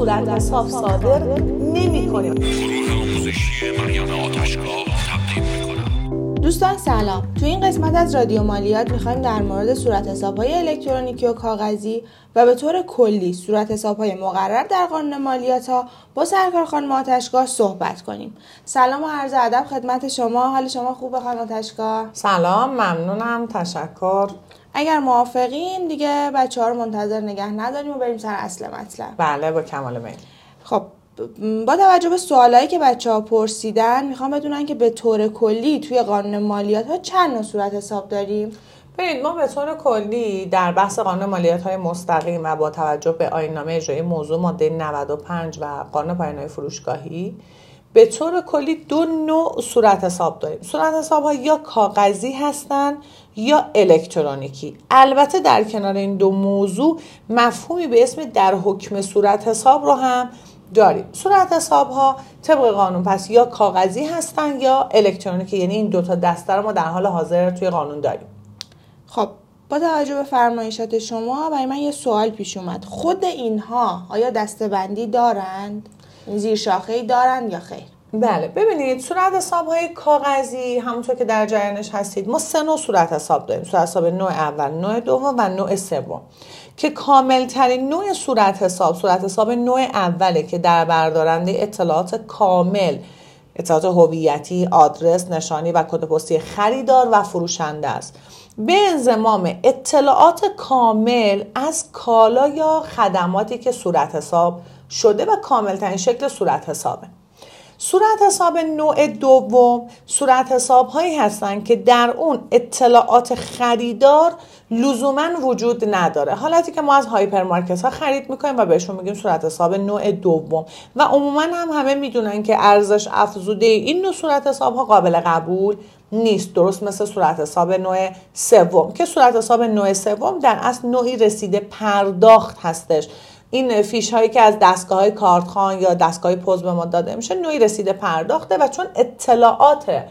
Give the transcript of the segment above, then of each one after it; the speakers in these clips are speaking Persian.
صورت حساب صادر نمی کنیم دوستان سلام. تو این قسمت از رادیو مالیات می‌خوایم در مورد صورت حساب های الکترونیکی و کاغذی و به طور کلی صورت حساب های مقرر در قانون مالیات ها با سرکار خانم آتشگاه صحبت کنیم. سلام و عرض ادب خدمت شما. حال شما خوبه خانم آتشگاه؟ سلام ممنونم. تشکر. اگر موافقین دیگه بچه ها رو منتظر نگه نداریم و بریم سر اصل مطلب. بله با کمال میل. خب با توجه به سوالایی که بچه ها پرسیدن می‌خوام بدونن که به طور کلی توی قانون مالیات ها چند نوع صورت حساب داریم؟ ببینید ما به طور کلی در بحث قانون مالیات های مستقیم و با توجه به آیین نامه اجرایی موضوع ماده 95 و قانون پایان فروشگاهی به طور کلی دو نوع صورت حساب داریم. صورت حساب ها یا کاغذی هستند یا الکترونیکی. البته در کنار این دو موضوع مفهومی به اسم در حکم صورت حساب رو هم داریم. صورت حساب ها طبق قانون پس یا کاغذی هستن یا الکترونیکی یعنی این دوتا دسته رو ما در حال حاضر توی قانون داریم. خب با توجه به فرمایشات شما برای من یه سوال پیش اومد. خود اینها آیا دستبندی دارند؟ زیر شاخه دارند یا خیر؟ بله ببینید صورت حساب های کاغذی همونطور که در جریانش هستید ما سه نوع صورت حساب داریم. صورت حساب نوع اول نوع دوم و نوع سوم. که کامل ترین نوع صورت حساب صورت حساب نوع اوله که در بردارنده اطلاعات کامل اطلاعات هویتی، آدرس، نشانی و کد پستی خریدار و فروشنده است. به انضمام اطلاعات کامل از کالا یا خدماتی که صورت حساب شده و کامل ترین شکل صورت حسابه. صورت حساب نوع دوم صورت حساب هایی هستند که در اون اطلاعات خریدار لزوما وجود نداره. حالتی که ما از هایپرمارکت ها خرید می‌کنیم و بهشون میگیم صورت حساب نوع دوم و عموما هم همه می‌دونن که ارزش افزوده این نوع صورت حساب ها قابل قبول نیست. درست مثل صورت حساب نوع سوم. که صورت حساب نوع سوم در اصل نوعی رسید پرداخت هستش. این فیش هایی که از دستگاه های کارتخوان یا دستگاه پوز به ما داده میشه نوعی رسید پرداخته و چون اطلاعات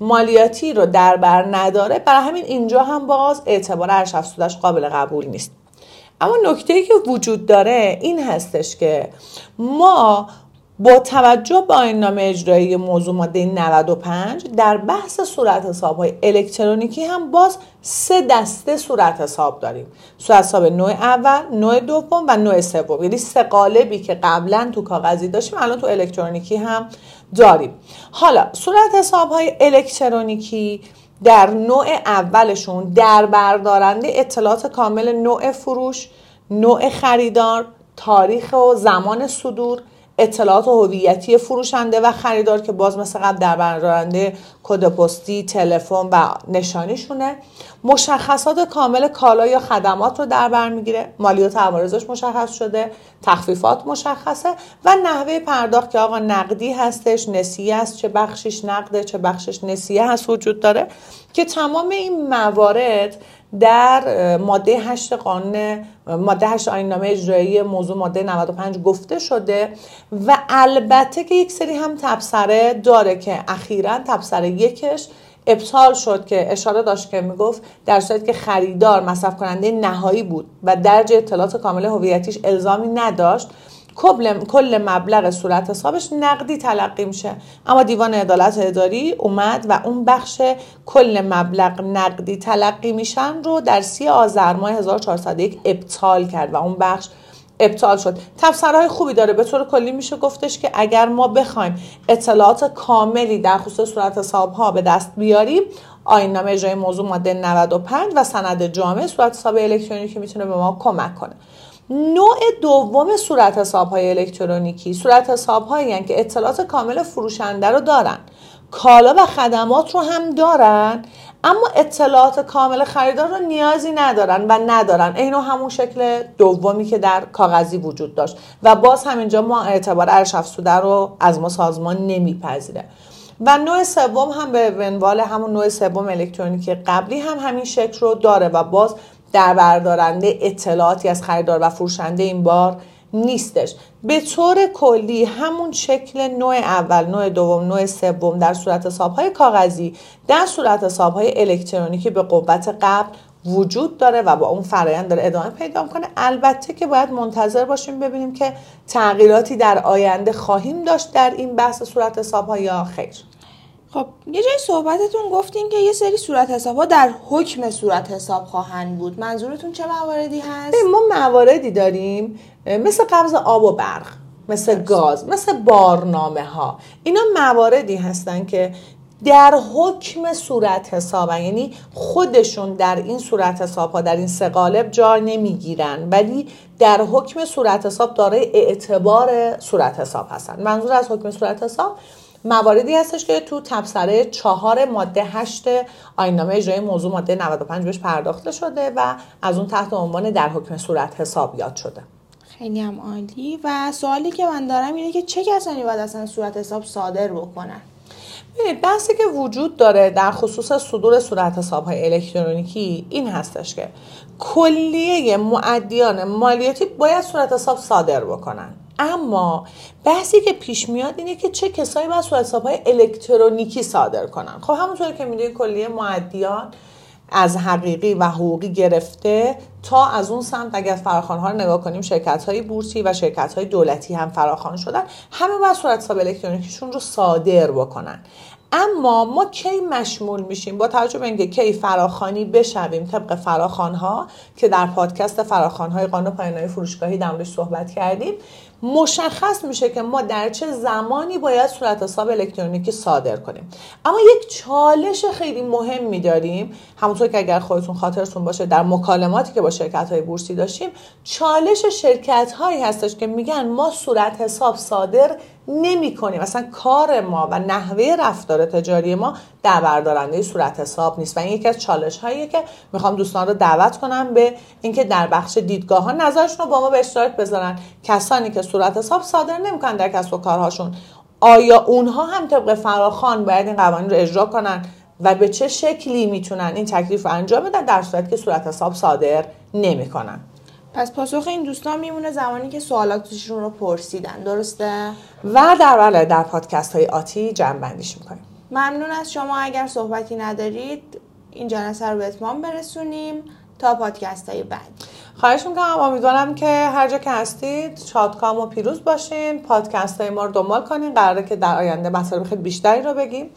مالیاتی رو در بر نداره برای همین اینجا هم باز اعتبار ارش افزودش قابل قبول نیست. اما نکته که وجود داره این هستش که ما با توجه به آیین نامه اجرایی موضوع ماده 95 در بحث صورت حساب های الکترونیکی هم باز سه دسته صورت حساب داریم. صورت حساب نوع اول نوع دوم و نوع سوم. یعنی سه قالبی که قبلا تو کاغذی داشتیم الان تو الکترونیکی هم داریم. حالا صورت حساب های الکترونیکی در نوع اولشون در بردارنده اطلاعات کامل نوع فروش نوع خریدار تاریخ و زمان صدور اطلاعات هویتی فروشنده و خریدار که باز مثل قبل در بردارنده کد پستی تلفن و نشانیشونه. مشخصات کامل کالا یا خدمات رو در بر می‌گیره. مالیات عوارضش مشخص شده تخفیفات مشخصه و نحوه پرداخت که آقا نقدی هستش نسیه است چه بخشش نقده چه بخشش نسیه هست وجود داره که تمام این موارد در ماده 8 قانون ماده 8 آیین نامه اجرایی موضوع ماده 95 گفته شده و البته که یک سری هم تبصره داره که اخیرا تبصره یکش ابطال شد که اشاره داشت که می‌گفت در صورتی که خریدار مصرف کننده نهایی بود و درج اطلاعات کامل هویتیش الزامی نداشت. کل مبلغ صورت حسابش نقدی تلقی میشه. اما دیوان عدالت اداری اومد و اون بخش کل مبلغ نقدی تلقی میشن رو در سی آذر ماه 1401 ابطال کرد و اون بخش ابطال شد. تفسیرهای خوبی داره. به طور کلی میشه گفتش که اگر ما بخوایم اطلاعات کاملی در خصوص صورت حساب ها به دست بیاریم آیین نامه اجرای موضوع ماده 95 و سند جامع صورت حساب الکترونیکی می‌تونه به ما کمک کنه. نوع دوم صورت حساب های الکترونیکی. صورت حساب هایی که اطلاعات کامل فروشنده رو دارن. کالا و خدمات رو هم دارن اما اطلاعات کامل خریدار رو نیازی ندارن و ندارن. اینو همون شکل دومی که در کاغذی وجود داشت. و باز همینجا ما اعتبار ارش افزوده رو از ما سازمان نمیپذیره. و نوع سوم هم به ونوال همون نوع سوم الکترونیکی قبلی هم همین شکل رو داره و باز در بردارنده اطلاعاتی از خریدار و فروشنده این بار نیستش. به طور کلی همون شکل نوع اول نوع دوم نوع سوم در صورت حساب های کاغذی در صورت حساب های الکترونیکی به قوت قبل وجود داره و با اون فرایند داره ادامه پیدا می‌کنه. البته که باید منتظر باشیم ببینیم که تغییراتی در آینده خواهیم داشت در این بحث صورت حساب یا خیر. خب یه جای صحبتتون گفتین که یه سری صورت حساب ها در حکم صورت حساب خواهند بود. منظورتون چه مواردی هست؟ ما مواردی داریم مثل قبض آب و برق مثل گاز مثل بارنامه ها اینا مواردی هستن که در حکم صورت حساب یعنی خودشون در این صورت حساب ها در این سه قالب جا نمی‌گیرن. ولی در حکم صورت حساب دارای اعتبار صورت حساب هستن. منظور از حکم صورت حساب مواردی هستش که تو تبصره چهار ماده هشت آینامه اجرای موضوع ماده 95 بهش پرداخته شده و از اون تحت عنوان در حکم صورت حساب یاد شده. خیلی هم عالی. و سوالی که من دارم اینه که چه کسانی باید اصلا صورت حساب صادر بکنن؟ ببینید بحثی که وجود داره در خصوص صدور صورت حساب های الکترونیکی این هستش که کلیه معدیان مالیاتی باید صورت حساب صادر بکنن. اما بحثی که پیش میاد اینه که چه کسایی باید صورت حساب های الکترونیکی صادر کنن. خب همونطور که می‌دونید کلیه معدیان از حقیقی و حقوقی گرفته تا از اون سمت اگر فراخوان ها رو نگاه کنیم شرکت های بورسی و شرکت های دولتی هم فراخوان شدن. همه باید صورت حساب الکترونیکیشون رو صادر بکنن. اما ما کی مشمول میشیم؟ با توجه به اینکه کی فراخانی بشویم طبق فراخان ها که در پادکست فراخان های قانون پایانهای فروشگاهی در صحبت کردیم مشخص میشه که ما در چه زمانی باید صورت حساب الکترونیکی صادر کنیم. اما یک چالش خیلی مهم میداریم. همونطور که اگر خودتون خاطرتون باشه در مکالماتی که با شرکت های بورسی داشتیم چالش شرکت هایی هستش که میگن ما صورت حساب صادر نمی کنیم اصلا کار ما و نحوه رفتار تجاری ما در بردارنده صورت حساب نیست. و این یکی از چالش هاییه که می‌خوام دوستان رو دعوت کنم به اینکه در بخش دیدگاه ها نظرشون رو با ما به اشتراک بذارن. کسانی که صورت حساب صادر نمی‌کنن در کسب و کارهاشون. آیا اونها هم طبق فراخان باید این قوانین رو اجرا کنن و به چه شکلی می‌تونن این تکلیف رو انجام بدن در صورتی که صورت حساب صادر نمی‌کنن؟ پس پاسخ این دوستان میمونه زمانی که سوالاتشون رو پرسیدن. درسته؟ و در بله در پادکست های آتی جمع بندیش می‌کنیم. ممنون از شما. اگر صحبتی ندارید این جلسه رو به اتمام برسونیم. تا پادکست های بعد. خواهش می‌کنم. امیدوارم که هر جا که هستید شادکام و پیروز باشین. پادکست های ما رو دنبال کنین. قراره که در آینده مسائل خیلی بیشتری رو بگیم.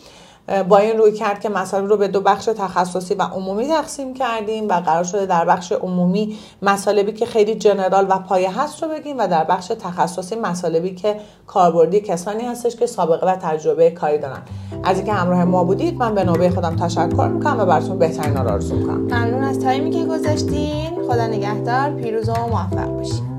با این روی کرد که مطالب رو به دو بخش تخصصی و عمومی تقسیم کردیم و قرار شده در بخش عمومی مطالبی که خیلی جنرال و پایه هست رو بگیم و در بخش تخصصی مطالبی که کاربردی کسانی هستش که سابقه و تجربه کاری دارن. از اینکه همراه ما بودید من به نوبه خودم تشکر می‌کنم و براتون بهترین رو آرزو می‌کنم. ممنون از تایمی که گذاشتین. خدا نگهدار. پیروز و موفق باشید